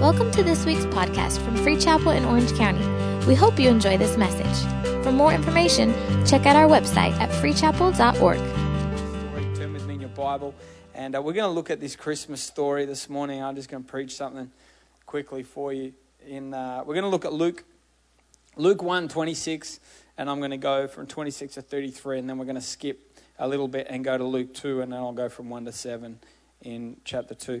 Welcome to this week's podcast from Free Chapel in Orange County. We hope you enjoy this message. For more information, check out our website at freechapel.org. Turn with me in your Bible, and uh, we're going to look at this Christmas story this morning. I'm just going to preach something quickly for you. In uh, we're going to look at Luke, Luke 1, 26, and I'm going to go from 26 to 33, and then we're going to skip a little bit and go to Luke 2, and then I'll go from 1 to 7 in chapter 2.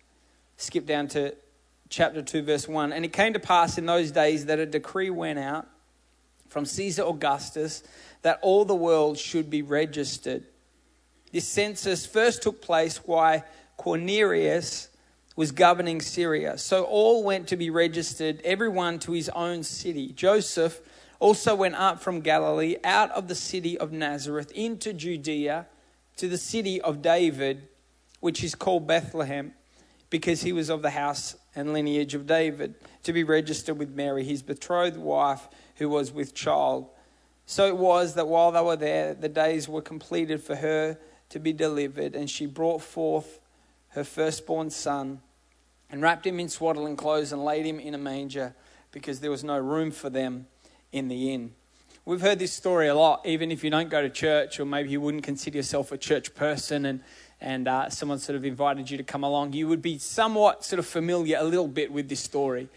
skip down to chapter 2, verse 1. And it came to pass in those days that a decree went out from Caesar Augustus that all the world should be registered. This census first took place while Quirinius was governing Syria. So all went to be registered, everyone to his own city. Joseph also went up from Galilee, out of the city of Nazareth, into Judea, to the city of David, which is called Bethlehem because he was of the house and lineage of David, to be registered with Mary, his betrothed wife, who was with child. So it was that while they were there, the days were completed for her to be delivered, and she brought forth her firstborn son, and wrapped him in swaddling clothes, and laid him in a manger, because there was no room for them in the inn. We've heard this story a lot, even if you don't go to church, or maybe you wouldn't consider yourself a church person, and and uh, someone sort of invited you to come along, you would be somewhat sort of familiar a little bit with this story.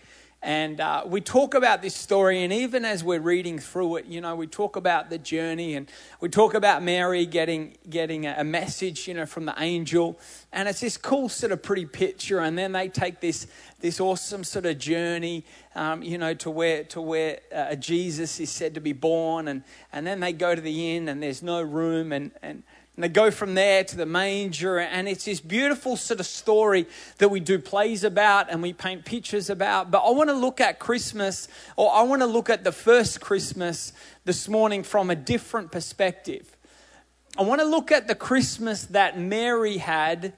And uh, we talk about this story, and even as we're reading through it, you know, we talk about the journey, and we talk about Mary getting getting a message, you know, from the angel, and it's this cool sort of pretty picture. And then they take this this awesome sort of journey, um, you know, to where to where uh, Jesus is said to be born, and and then they go to the inn, and there's no room, and and and they go from there to the manger, and it's this beautiful sort of story that we do plays about and we paint pictures about. But I want to look at Christmas, or I want to look at the first Christmas this morning from a different perspective. I want to look at the Christmas that Mary had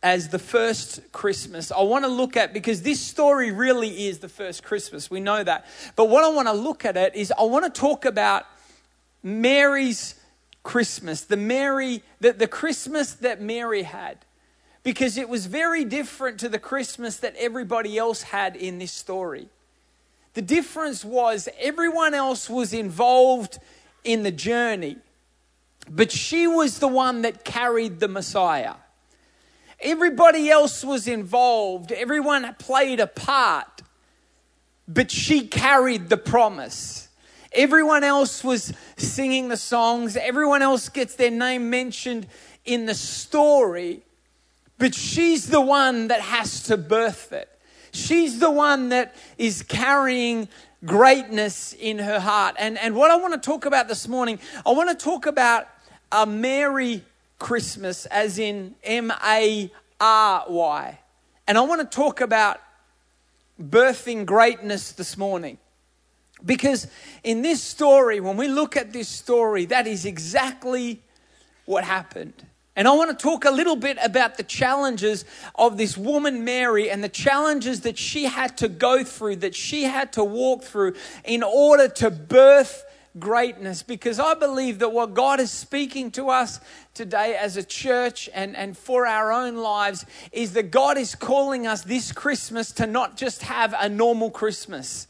as the first Christmas. I want to look at, because this story really is the first Christmas, we know that. But what I want to look at it is I want to talk about Mary's Christmas, the Mary, the, the Christmas that Mary had. Because it was very different to the Christmas that everybody else had in this story. The difference was everyone else was involved in the journey, but she was the one that carried the Messiah. Everybody else was involved, everyone played a part, but she carried the promise. Everyone else was singing the songs, everyone else gets their name mentioned in the story, but she's the one that has to birth it. She's the one that is carrying greatness in her heart. And, and what I want to talk about this morning, I want to talk about a Mary Christmas, as in M A R Y. And I want to talk about birthing greatness this morning. Because in this story, when we look at this story, that is exactly what happened. And I want to talk a little bit about the challenges of this woman, Mary, and the challenges that she had to go through, that she had to walk through in order to birth greatness because I believe that what God is speaking to us today as a church and, and for our own lives is that God is calling us this Christmas to not just have a normal Christmas.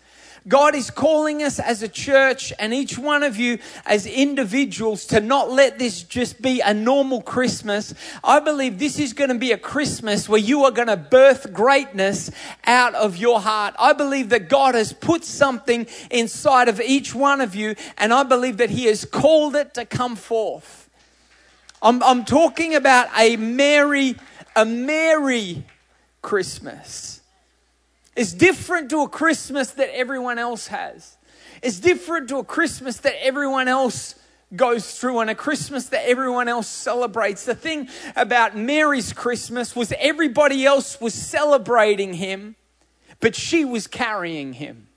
God is calling us as a church and each one of you as individuals to not let this just be a normal Christmas. I believe this is going to be a Christmas where you are going to birth greatness out of your heart. I believe that God has put something inside of each one of you and I believe that He has called it to come forth. I'm, I'm talking about a merry, a merry Christmas. It's different to a Christmas that everyone else has. It's different to a Christmas that everyone else goes through and a Christmas that everyone else celebrates. The thing about Mary's Christmas was everybody else was celebrating him, but she was carrying him.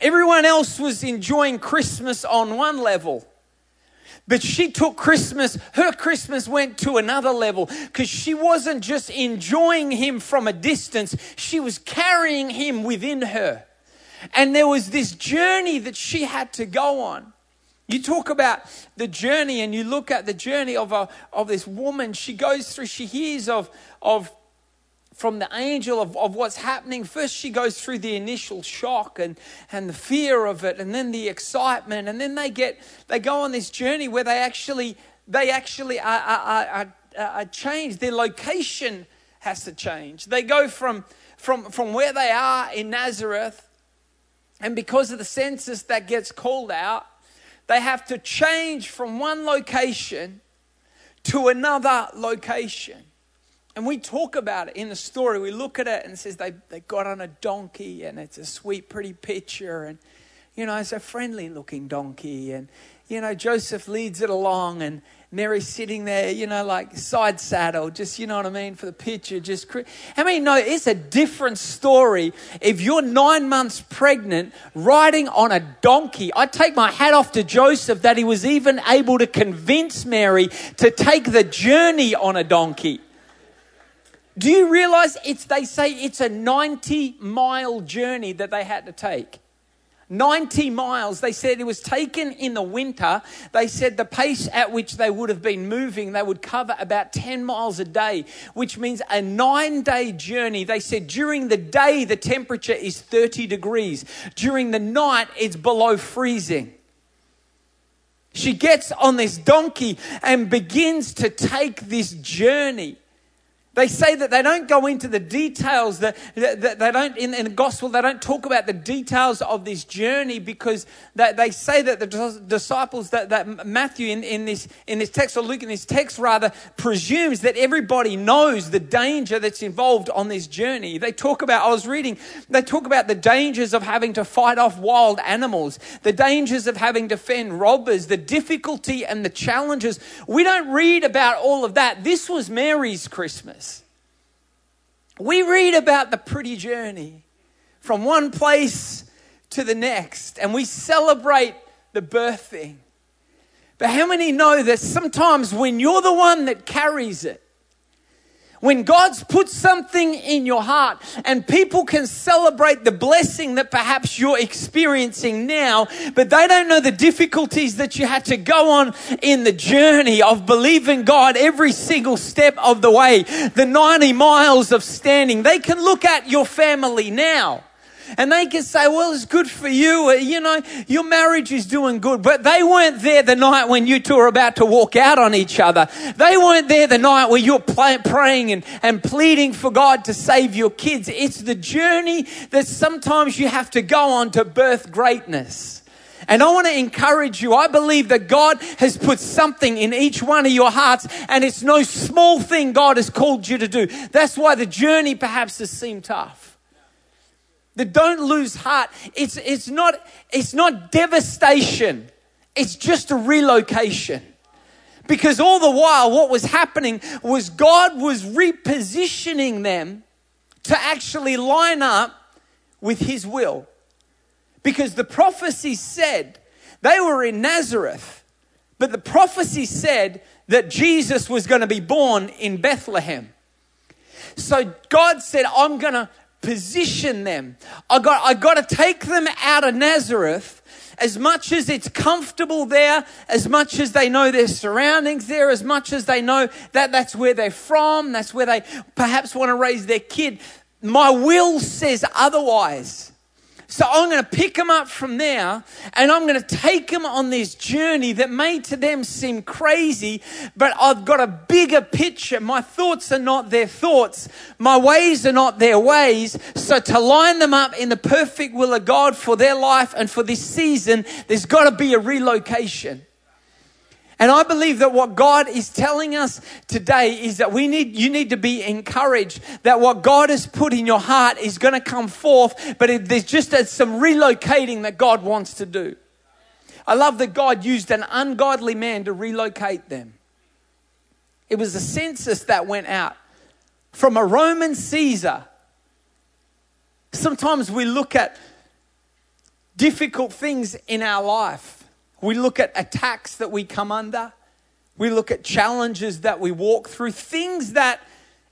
Everyone else was enjoying Christmas on one level. But she took Christmas, her Christmas went to another level because she wasn't just enjoying him from a distance, she was carrying him within her. And there was this journey that she had to go on. You talk about the journey and you look at the journey of, a, of this woman. She goes through, she hears of, of from the angel of, of what's happening. First, she goes through the initial shock and, and the fear of it, and then the excitement, and then they get they go on this journey where they actually they actually are, are, are, are changed. Their location has to change. They go from from from where they are in Nazareth, and because of the census that gets called out, they have to change from one location to another location. And we talk about it in the story. We look at it and it says they, they got on a donkey and it's a sweet, pretty picture. And, you know, it's a friendly looking donkey. And, you know, Joseph leads it along and Mary's sitting there, you know, like side saddle, just, you know what I mean, for the picture. Just, I mean, no, it's a different story. If you're nine months pregnant, riding on a donkey, I take my hat off to Joseph that he was even able to convince Mary to take the journey on a donkey. Do you realize it's, they say it's a 90 mile journey that they had to take? 90 miles. They said it was taken in the winter. They said the pace at which they would have been moving, they would cover about 10 miles a day, which means a nine day journey. They said during the day, the temperature is 30 degrees. During the night, it's below freezing. She gets on this donkey and begins to take this journey. They say that they don't go into the details, that, that they don't, in, in, the gospel, they don't talk about the details of this journey because they, they say that the disciples, that, that Matthew in, in, this, in this text, or Luke in this text rather, presumes that everybody knows the danger that's involved on this journey. They talk about, I was reading, they talk about the dangers of having to fight off wild animals, the dangers of having to fend robbers, the difficulty and the challenges. We don't read about all of that. This was Mary's Christmas. We read about the pretty journey from one place to the next, and we celebrate the birthing. But how many know that sometimes when you're the one that carries it, when God's put something in your heart and people can celebrate the blessing that perhaps you're experiencing now, but they don't know the difficulties that you had to go on in the journey of believing God every single step of the way, the 90 miles of standing. They can look at your family now and they can say, well, it's good for you. Uh, you know, your marriage is doing good. But they weren't there the night when you two were about to walk out on each other. They weren't there the night where you're praying and, and pleading for God to save your kids. It's the journey that sometimes you have to go on to birth greatness. And I want to encourage you. I believe that God has put something in each one of your hearts, and it's no small thing God has called you to do. That's why the journey perhaps has seemed tough that don't lose heart. It's, it's, not, it's not devastation, it's just a relocation. Because all the while, what was happening was God was repositioning them to actually line up with His will. Because the prophecy said they were in Nazareth, but the prophecy said that Jesus was going to be born in Bethlehem. So God said, I'm going to position them. I got, I got to take them out of Nazareth as much as it's comfortable there, as much as they know their surroundings there, as much as they know that that's where they're from, that's where they perhaps want to raise their kid, my will says otherwise. So I'm going to pick them up from there and I'm going to take them on this journey that may to them seem crazy, but I've got a bigger picture. My thoughts are not their thoughts. My ways are not their ways. So to line them up in the perfect will of God for their life and for this season, there's got to be a relocation. And I believe that what God is telling us today is that we need, you need to be encouraged that what God has put in your heart is going to come forth, but it, there's just some relocating that God wants to do. I love that God used an ungodly man to relocate them. It was a census that went out from a Roman Caesar. Sometimes we look at difficult things in our life we look at attacks that we come under. We look at challenges that we walk through, things that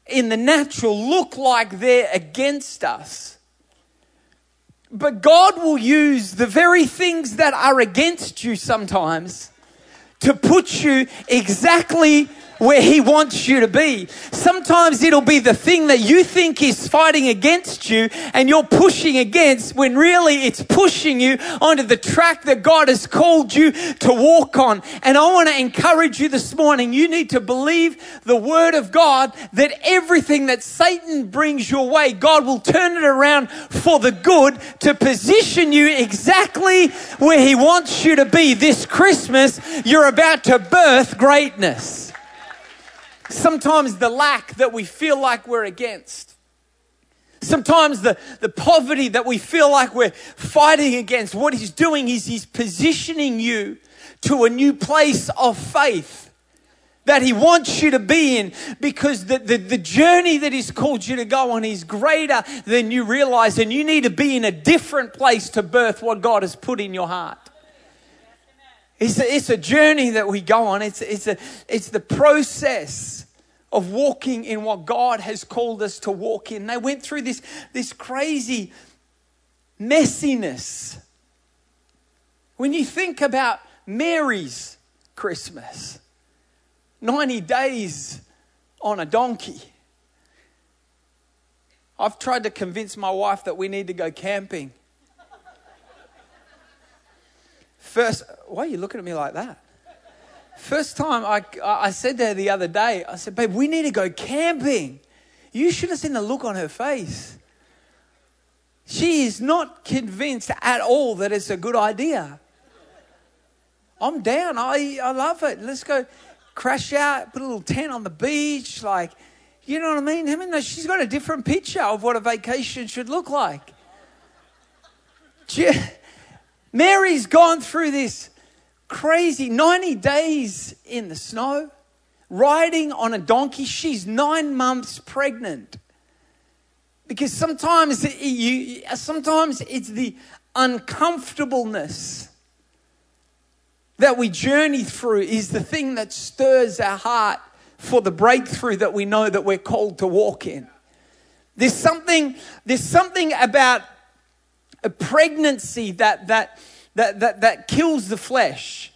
in the natural look like they're against us. But God will use the very things that are against you sometimes to put you exactly where He wants you to be. Sometimes it'll be the thing that you think is fighting against you and you're pushing against when really it's pushing you onto the track that God has called you to walk on. And I want to encourage you this morning. You need to believe the word of God that everything that Satan brings your way, God will turn it around for the good to position you exactly where He wants you to be. This Christmas, you're about to birth greatness sometimes the lack that we feel like we're against. Sometimes the, the poverty that we feel like we're fighting against. What he's doing is he's positioning you to a new place of faith that he wants you to be in because the, the, the, journey that he's called you to go on is greater than you realize and you need to be in a different place to birth what god has put in your heart it's a, it's a journey that we go on it's, it's, a, it's the process of walking in what God has called us to walk in. They went through this, this crazy messiness. When you think about Mary's Christmas, 90 days on a donkey. I've tried to convince my wife that we need to go camping. First, why are you looking at me like that? First time I, I said to her the other day, I said, babe, we need to go camping. You should have seen the look on her face. She is not convinced at all that it's a good idea. I'm down. I, I love it. Let's go crash out, put a little tent on the beach. Like, you know what I mean? I mean, she's got a different picture of what a vacation should look like. Mary's gone through this crazy 90 days in the snow, riding on a donkey. She's nine months pregnant. Because sometimes, you, sometimes it's the uncomfortableness that we journey through is the thing that stirs our heart for the breakthrough that we know that we're called to walk in. There's something, there's something about a pregnancy that, that, that, that, that kills the flesh.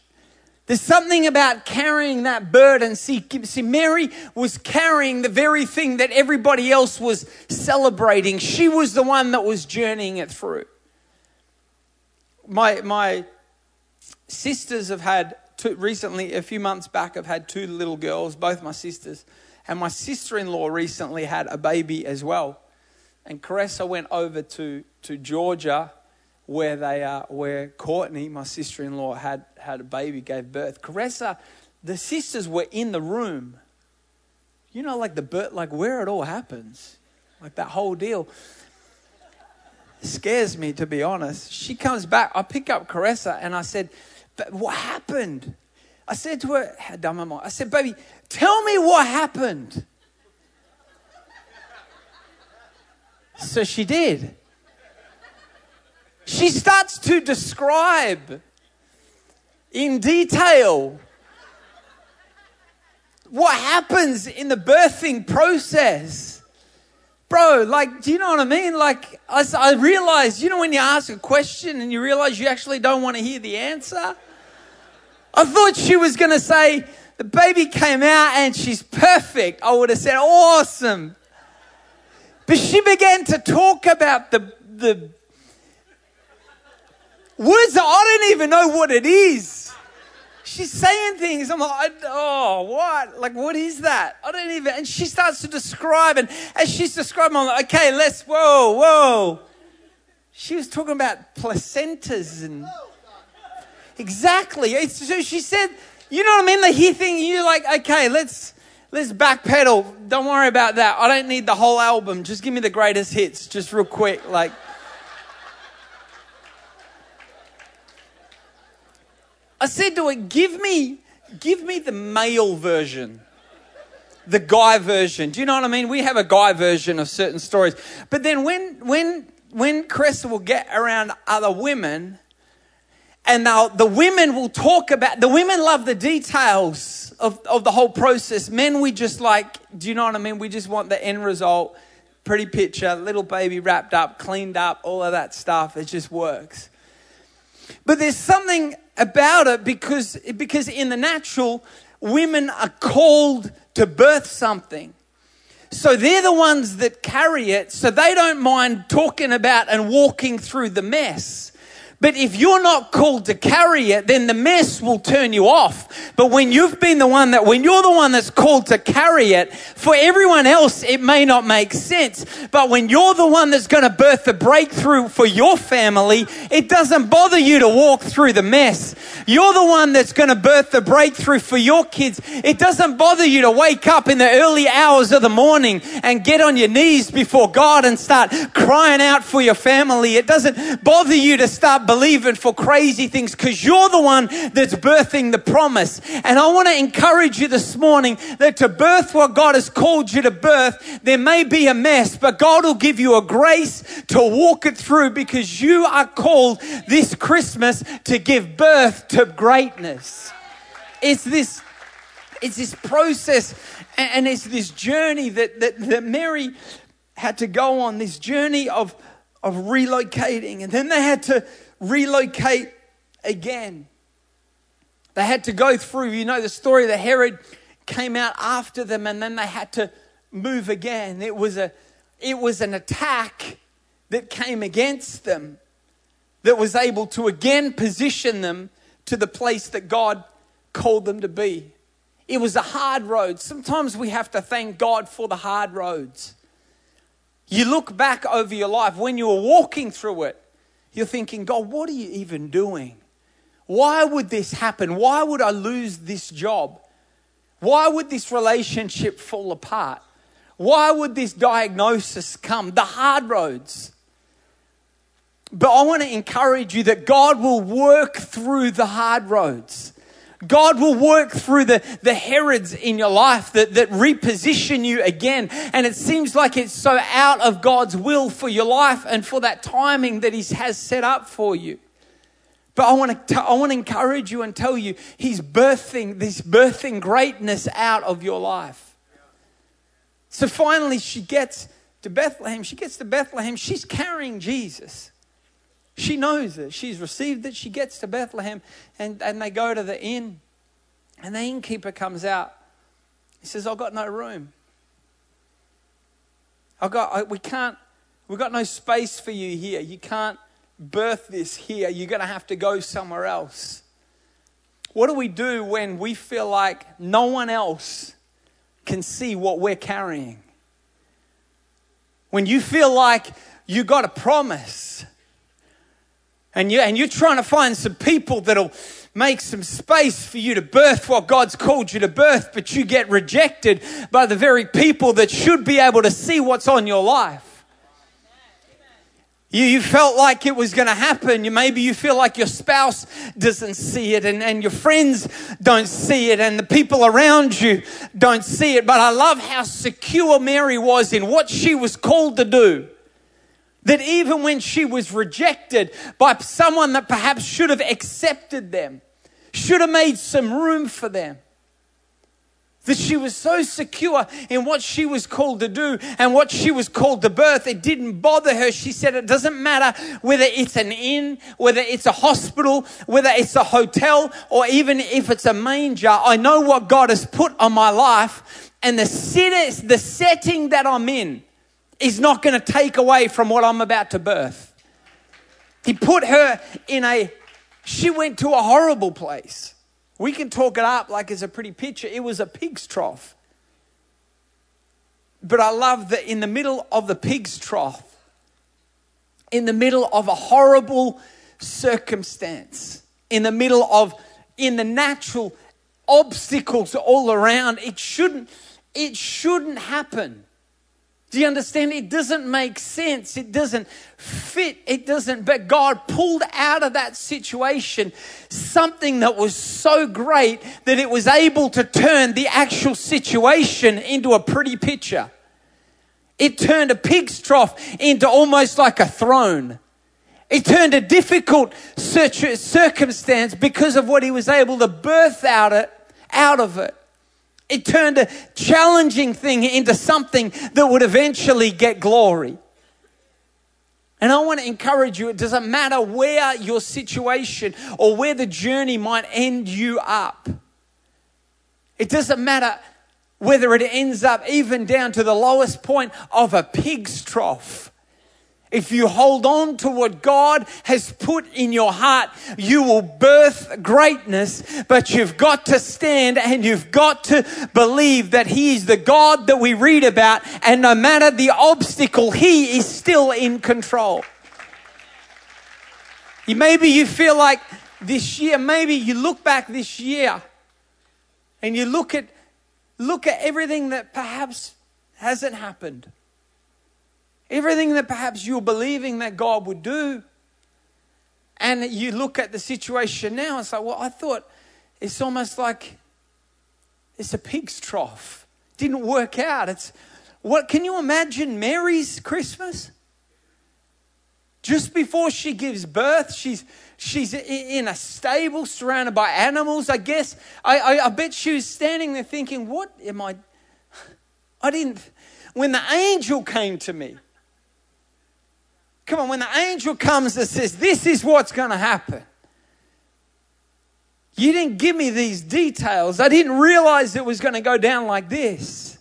There's something about carrying that burden. See, see, Mary was carrying the very thing that everybody else was celebrating. She was the one that was journeying it through. My, my sisters have had two, recently, a few months back, I've had two little girls, both my sisters. And my sister in law recently had a baby as well. And Caressa went over to, to Georgia where they are, where Courtney, my sister-in-law, had had a baby, gave birth. Caressa, the sisters were in the room. You know, like the birth, like where it all happens, like that whole deal. Scares me to be honest. She comes back. I pick up Caressa and I said, "But what happened?" I said to her, "How dumb am I?" I said, "Baby, tell me what happened." So she did she starts to describe in detail what happens in the birthing process. bro, like, do you know what I mean? Like, I, I realized, you know, when you ask a question and you realize you actually don't want to hear the answer? I thought she was going to say, the baby came out and she's perfect. I would have said, awesome. But she began to talk about the, the words that I don't even know what it is. She's saying things. I'm like, oh, what? Like, what is that? I don't even. And she starts to describe, and as she's describing, I'm like, okay, let's, whoa, whoa. She was talking about placentas and. Exactly. So she said, you know what I mean? The here thing, you're like, okay, let's let's backpedal. Don't worry about that. I don't need the whole album. Just give me the greatest hits, just real quick. Like I said to her, give me, give me the male version. The guy version. Do you know what I mean? We have a guy version of certain stories. But then when when when Cressa will get around other women, and now the women will talk about the women love the details of, of the whole process. Men, we just like, do you know what I mean? We just want the end result, pretty picture, little baby wrapped up, cleaned up, all of that stuff. It just works. But there's something about it because, because in the natural, women are called to birth something. So they're the ones that carry it, so they don't mind talking about and walking through the mess. But if you're not called to carry it, then the mess will turn you off. But when you've been the one that, when you're the one that's called to carry it, for everyone else, it may not make sense. But when you're the one that's going to birth the breakthrough for your family, it doesn't bother you to walk through the mess. You're the one that's going to birth the breakthrough for your kids. It doesn't bother you to wake up in the early hours of the morning and get on your knees before God and start crying out for your family. It doesn't bother you to start believing for crazy things because you're the one that's birthing the promise. And I want to encourage you this morning that to birth what God has called you to birth, there may be a mess, but God will give you a grace to walk it through because you are called this Christmas to give birth to greatness. It's this it's this process and, it's this journey that, that, that Mary had to go on, this journey of, of relocating. And then they had to relocate again. They had to go through, you know, the story that Herod came out after them and then they had to move again. It was, a, it was an attack that came against them that was able to again position them to the place that God called them to be. It was a hard road. Sometimes we have to thank God for the hard roads. You look back over your life when you were walking through it, you're thinking, God, what are you even doing? Why would this happen? Why would I lose this job? Why would this relationship fall apart? Why would this diagnosis come? The hard roads. But I want to encourage you that God will work through the hard roads. God will work through the, the Herods in your life that, that reposition you again. And it seems like it's so out of God's will for your life and for that timing that He has set up for you. But I want to, I want to encourage you and tell you, He's birthing this birthing greatness out of your life. So finally, she gets to Bethlehem. She gets to Bethlehem. She's carrying Jesus. She knows it. She's received it. She gets to Bethlehem and, and they go to the inn. And the innkeeper comes out. He says, I've got no room. I've got, I, we can't, we've got no space for you here. You can't birth this here. You're going to have to go somewhere else. What do we do when we feel like no one else can see what we're carrying? When you feel like you got a promise and, you, and you're trying to find some people that'll make some space for you to birth what God's called you to birth, but you get rejected by the very people that should be able to see what's on your life. You, you felt like it was going to happen. You, maybe you feel like your spouse doesn't see it and, and your friends don't see it and the people around you don't see it. But I love how secure Mary was in what she was called to do. That even when she was rejected by someone that perhaps should have accepted them, should have made some room for them, that she was so secure in what she was called to do and what she was called to birth, it didn't bother her. She said, It doesn't matter whether it's an inn, whether it's a hospital, whether it's a hotel, or even if it's a manger. I know what God has put on my life, and the, city, the setting that I'm in is not going to take away from what I'm about to birth. He put her in a, she went to a horrible place. We can talk it up like it's a pretty picture. It was a pig's trough. But I love that in the middle of the pig's trough, in the middle of a horrible circumstance, in the middle of, in the natural obstacles all around, it shouldn't, it shouldn't happen. Do you understand? It doesn't make sense. It doesn't fit. It doesn't. But God pulled out of that situation something that was so great that it was able to turn the actual situation into a pretty picture. It turned a pig's trough into almost like a throne. It turned a difficult circumstance because of what he was able to birth out, it, out of it. It turned a challenging thing into something that would eventually get glory. And I want to encourage you it doesn't matter where your situation or where the journey might end you up. It doesn't matter whether it ends up even down to the lowest point of a pig's trough. If you hold on to what God has put in your heart, you will birth greatness, but you've got to stand and you've got to believe that He is the God that we read about, and no matter the obstacle, He is still in control. Maybe you feel like this year, maybe you look back this year and you look at look at everything that perhaps hasn't happened. Everything that perhaps you're believing that God would do. And you look at the situation now, it's like, well, I thought it's almost like it's a pig's trough. Didn't work out. It's what can you imagine Mary's Christmas? Just before she gives birth, she's she's in a stable surrounded by animals. I guess I, I, I bet she was standing there thinking, "What am I? I didn't." When the angel came to me, Come on, when the angel comes and says, This is what's going to happen. You didn't give me these details. I didn't realize it was going to go down like this.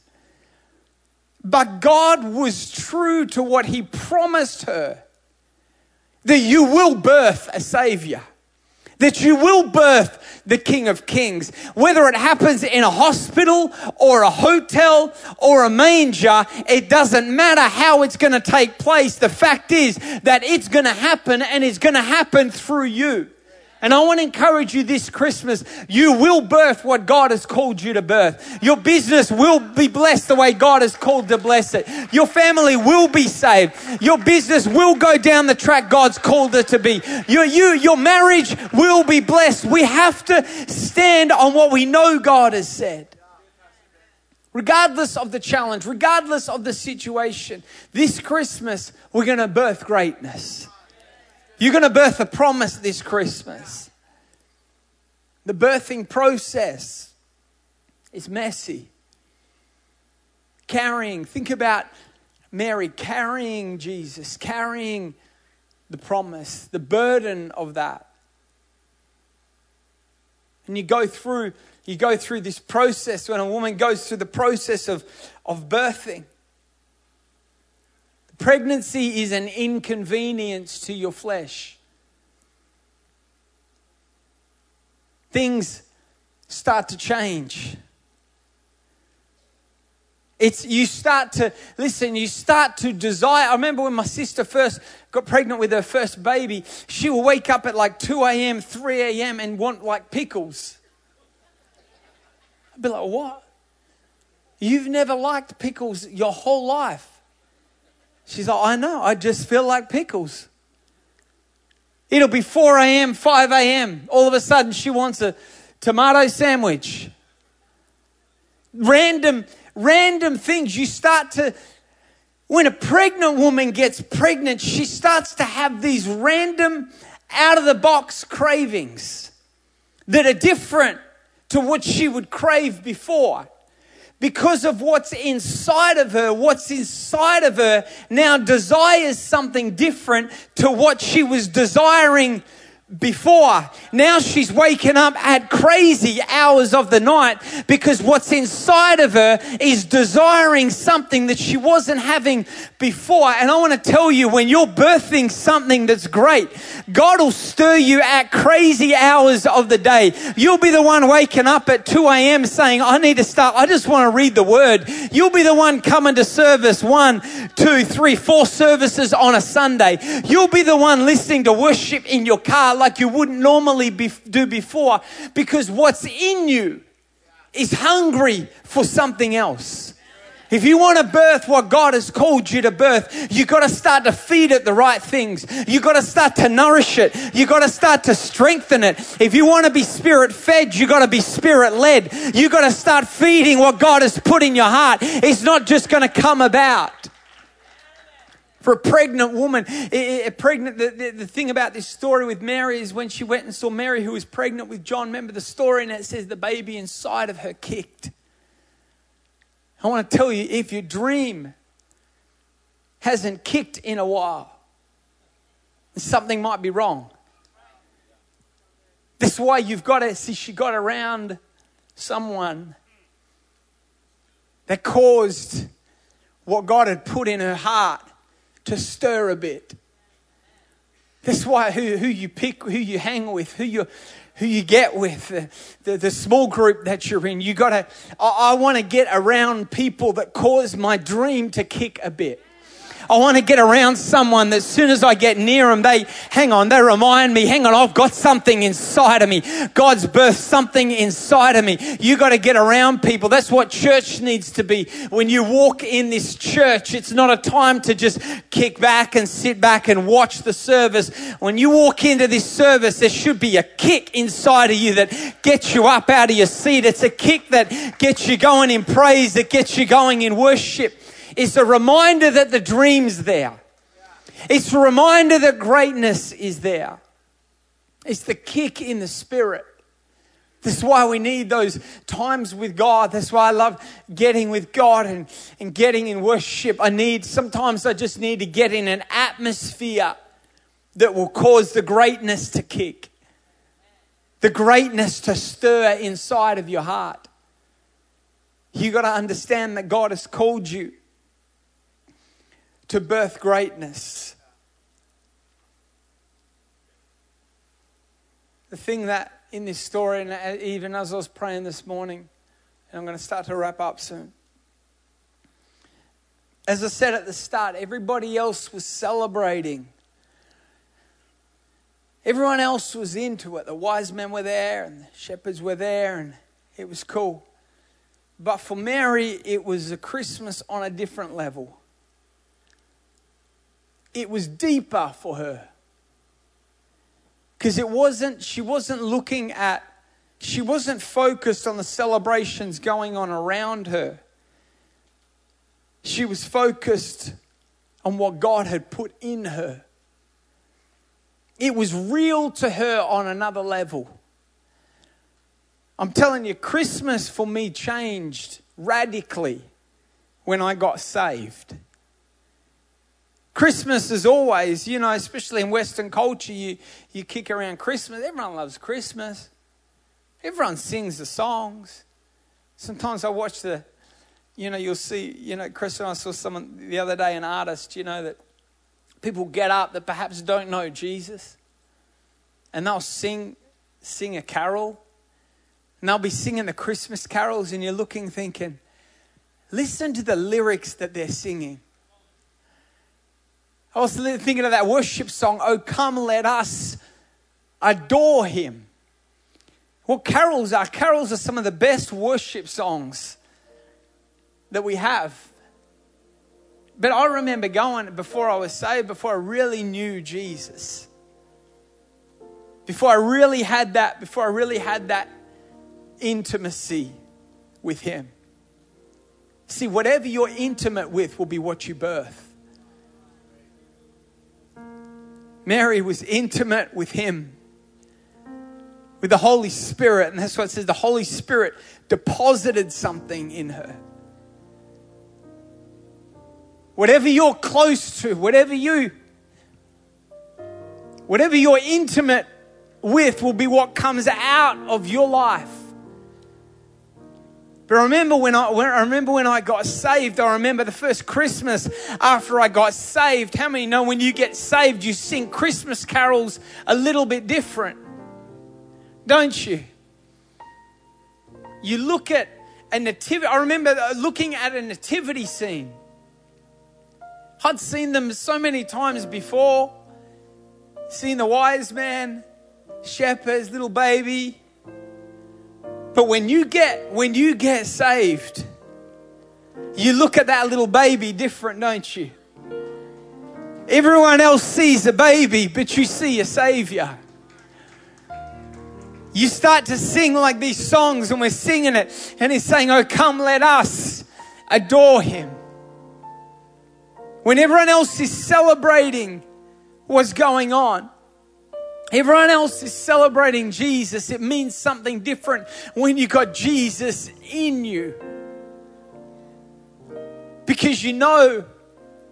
But God was true to what He promised her that you will birth a Savior that you will birth the King of Kings. Whether it happens in a hospital or a hotel or a manger, it doesn't matter how it's going to take place. The fact is that it's going to happen and it's going to happen through you. And I want to encourage you this Christmas. You will birth what God has called you to birth. Your business will be blessed the way God has called to bless it. Your family will be saved. Your business will go down the track God's called it to be. Your, you, your marriage will be blessed. We have to stand on what we know God has said. Regardless of the challenge, regardless of the situation, this Christmas, we're going to birth greatness. You're going to birth a promise this Christmas. The birthing process is messy. Carrying, think about Mary carrying Jesus, carrying the promise, the burden of that. And you go through you go through this process when a woman goes through the process of, of birthing. Pregnancy is an inconvenience to your flesh. Things start to change. It's you start to listen, you start to desire. I remember when my sister first got pregnant with her first baby, she would wake up at like 2 a.m., 3 a.m. and want like pickles. I'd be like, what? You've never liked pickles your whole life. She's like, I know, I just feel like pickles. It'll be 4 a.m., 5 a.m. All of a sudden, she wants a tomato sandwich. Random, random things. You start to, when a pregnant woman gets pregnant, she starts to have these random, out of the box cravings that are different to what she would crave before. Because of what's inside of her, what's inside of her now desires something different to what she was desiring before. Now she's waking up at crazy hours of the night because what's inside of her is desiring something that she wasn't having before. And I want to tell you, when you're birthing something that's great, God will stir you at crazy hours of the day. You'll be the one waking up at 2 a.m. saying, I need to start. I just want to read the word. You'll be the one coming to service one, two, three, four services on a Sunday. You'll be the one listening to worship in your car like you wouldn't normally be, do before because what's in you is hungry for something else. If you want to birth what God has called you to birth, you got to start to feed it the right things. You got to start to nourish it. You got to start to strengthen it. If you want to be spirit fed, you got to be spirit led. You got to start feeding what God has put in your heart. It's not just going to come about for a pregnant woman. A pregnant, the, the, the, thing about this story with Mary is when she went and saw Mary, who was pregnant with John. Remember the story, and it says the baby inside of her kicked. I want to tell you if your dream hasn't kicked in a while, something might be wrong. That's why you've got to see, she got around someone that caused what God had put in her heart to stir a bit. That's why who, who you pick, who you hang with, who you who you get with, the, the, the small group that you're in. You gotta, I, I want to get around people that cause my dream to kick a bit. I want to get around someone that as soon as I get near them, they hang on, they remind me, hang on, I've got something inside of me. God's birthed something inside of me. You got to get around people. That's what church needs to be. When you walk in this church, it's not a time to just kick back and sit back and watch the service. When you walk into this service, there should be a kick inside of you that gets you up out of your seat. It's a kick that gets you going in praise, that gets you going in worship. It's a reminder that the dream's there. It's a reminder that greatness is there. It's the kick in the spirit. That's why we need those times with God. That's why I love getting with God and, and getting in worship. I need, sometimes I just need to get in an atmosphere that will cause the greatness to kick, the greatness to stir inside of your heart. You got to understand that God has called you to birth greatness. The thing that in this story, and uh, even as I was praying this morning, and I'm going to start to wrap up soon. As I said at the start, everybody else was celebrating. Everyone else was into it. The wise men were there, and the shepherds were there, and it was cool. But for Mary, it was a Christmas on a different level it was deeper for her. Because it wasn't, she wasn't looking at, she wasn't focused on the celebrations going on around her. She was focused on what God had put in her. It was real to her on another level. I'm telling you, Christmas for me changed radically when I got saved. Christmas is always, you know, especially in Western culture, you, you kick around Christmas. Everyone loves Christmas. Everyone sings the songs. Sometimes I watch the, you know, you'll see, you know, Chris and I saw someone the other day, an artist, you know, that people get up that perhaps don't know Jesus and they'll sing, sing a carol and they'll be singing the Christmas carols and you're looking thinking, listen to the lyrics that they're singing. I was thinking of that worship song, Oh Come Let Us Adore Him. What carols are, carols are some of the best worship songs that we have. But I remember going before I was saved, before I really knew Jesus. Before I really had that, before I really had that intimacy with Him. See, whatever you're intimate with will be what you birth. Mary was intimate with him, with the Holy Spirit. And that's what it says the Holy Spirit deposited something in her. Whatever you're close to, whatever you whatever you're intimate with will be what comes out of your life. But I remember when I, when, I remember when I got saved. I remember the first Christmas after I got saved. How many know when you get saved, you sing Christmas carols a little bit different, don't you? You look at a nativity. I remember uh, looking at a nativity scene. I'd seen them so many times before. Seen the wise man, shepherds, little baby. But when you get when you get saved, you look at that little baby different, don't you? Everyone else sees a baby, but you see a savior. You start to sing like these songs, and we're singing it, and he's saying, Oh, come, let us adore him. When everyone else is celebrating what's going on, everyone else is celebrating Jesus, it means something different when you got Jesus in you. Because you know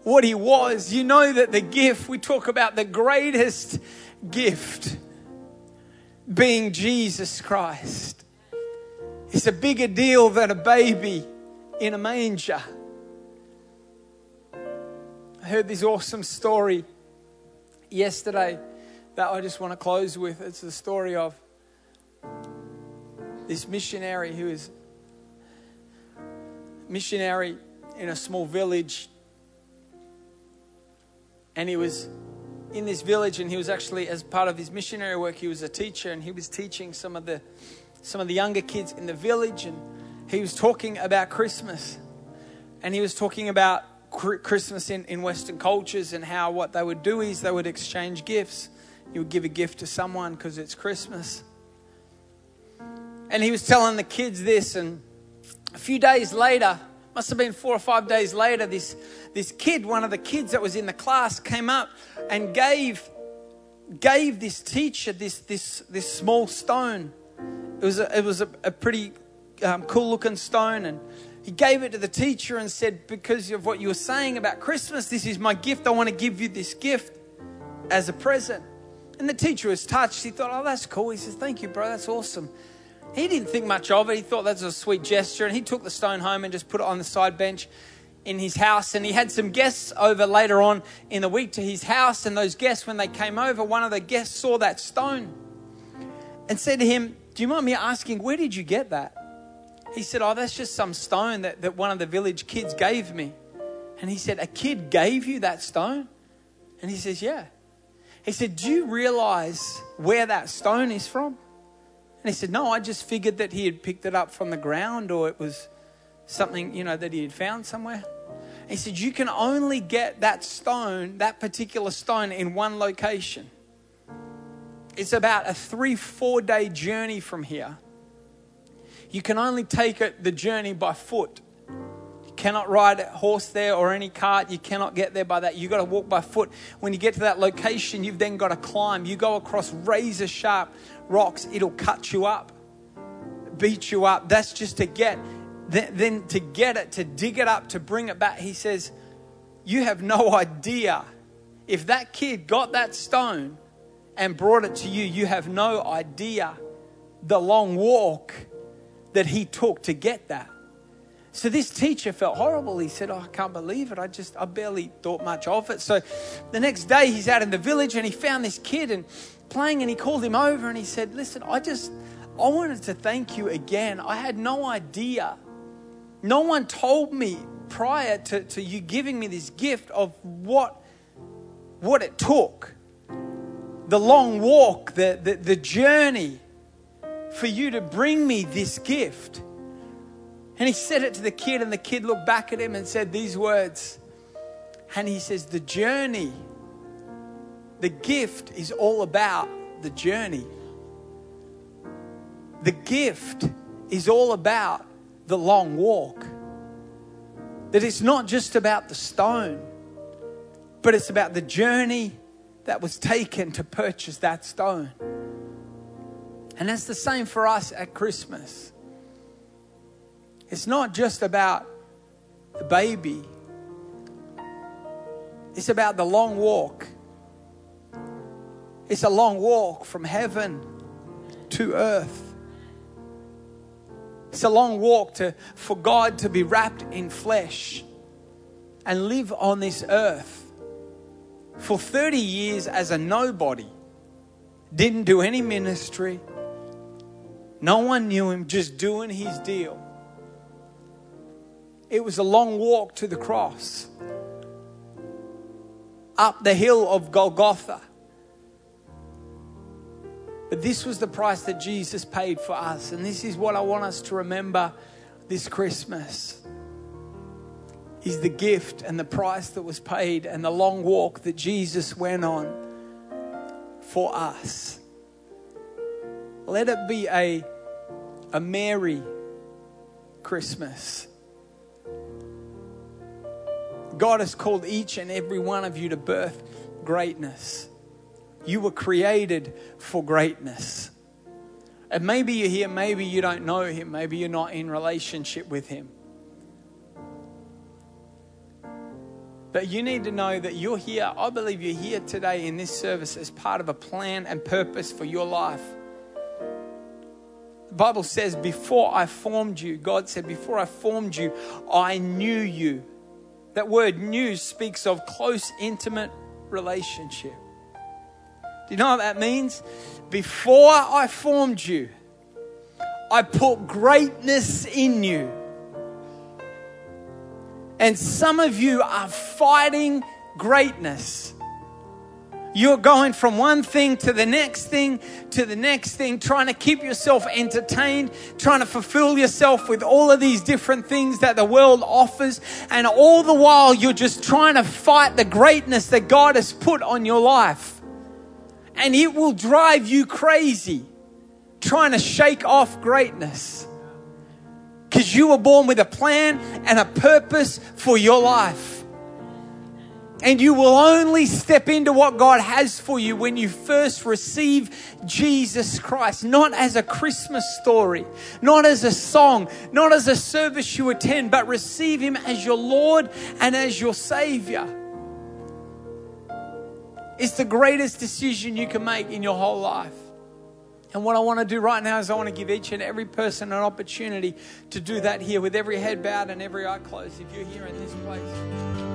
what he was, you know that the gift, we talk about the greatest gift being Jesus Christ. It's a bigger deal than a baby in a manger. I heard this awesome story yesterday that I just want to close with. It's the story of this missionary who is missionary in a small village. And he was in this village and he was actually as part of his missionary work he was a teacher and he was teaching some of the some of the younger kids in the village. And he was talking about christmas. And he was talking about christmas in, in western cultures and how what they would do is they would exchange gifts you would give a gift to someone because it's christmas and he was telling the kids this and a few days later must have been four or five days later, this, this kid, one of the kids that was in the class, came up and gave, gave this teacher this, this, this small stone. It was a, it was a, a pretty um, cool looking stone. And he gave it to the teacher and said, Because of what you were saying about Christmas, this is my gift. I want to give you this gift as a present. And the teacher was touched. He thought, Oh, that's cool. He says, Thank you, bro. That's awesome. He didn't think much of it. He thought that was a sweet gesture, and he took the stone home and just put it on the side bench in his house. And he had some guests over later on in the week to his house. And those guests, when they came over, one of the guests saw that stone and said to him, Do you mind me asking, where did you get that? He said, Oh, that's just some stone that, that one of the village kids gave me. And he said, A kid gave you that stone? And he says, Yeah. He said, Do you realize where that stone is from? And he said, No, I just figured that he had picked it up from the ground or it was something, you know, that he had found somewhere. And he said, You can only get that stone, that particular stone, in one location. It's about a three, four day journey from here. You can only take it the journey by foot. Cannot ride a horse there or any cart. You cannot get there by that. You've got to walk by foot. When you get to that location, you've then got to climb. You go across razor sharp rocks, it'll cut you up, beat you up. That's just to get, then to get it, to dig it up, to bring it back. He says, You have no idea. If that kid got that stone and brought it to you, you have no idea the long walk that he took to get that. So this teacher felt horrible. He said, Oh, I can't believe it. I just, I barely thought much of it. So the next day he's out in the village and he found this kid and playing and he called him over and he said, Listen, I just, I wanted to thank you again. I had no idea. No one told me prior to, to you giving me this gift of what, what it took. The long walk, the, the, the journey for you to bring me this gift. And he said it to the kid, and the kid looked back at him and said these words. And he says, The journey the gift is all about the journey. The gift is all about the long walk. That it's not just about the stone, but it's about the journey that was taken to purchase that stone. And that's the same for us at Christmas. It's not just about the baby, It's about the long walk. It's a long walk from heaven to earth. It's a long walk to, for God to be wrapped in flesh and live on this earth for 30 years as a nobody. Didn't do any ministry. No one knew him, just doing his deal. It was a long walk to the cross, up the hill of Golgotha. But this was the price that Jesus paid for us. And this is what I want us to remember this Christmas. Is the gift and the price that was paid and the long walk that Jesus went on for us. Let it be a, a merry Christmas. God has called each and every one of you to birth greatness. You were created for greatness. And maybe you're here, maybe you don't know Him, maybe you're not in relationship with Him. But you need to know that you're here. I believe you're here today in this service as part of a plan and purpose for your life. The Bible says, Before I formed you, God said, Before I formed you, I knew you. That word knew speaks of close, intimate relationship. Do you know what that means? Before I formed you, I put greatness in you. And some of you are fighting greatness. You're going from one thing to the next thing to the next thing, trying to keep yourself entertained, trying to fulfill yourself with all of these different things that the world offers. And all the while, you're just trying to fight the greatness that God has put on your life and it will drive you crazy trying to shake off greatness. Because you were born with a plan and a purpose for your life. And you will only step into what God has for you when you first receive Jesus Christ, not as a Christmas story, not as a song, not as a service you attend, but receive Him as your Lord and as your Savior. It's the greatest decision you can make in your whole life. And what I want to do right now is I want to give each and every person an opportunity to do that here with every head bowed and every eye closed if you're here in this place.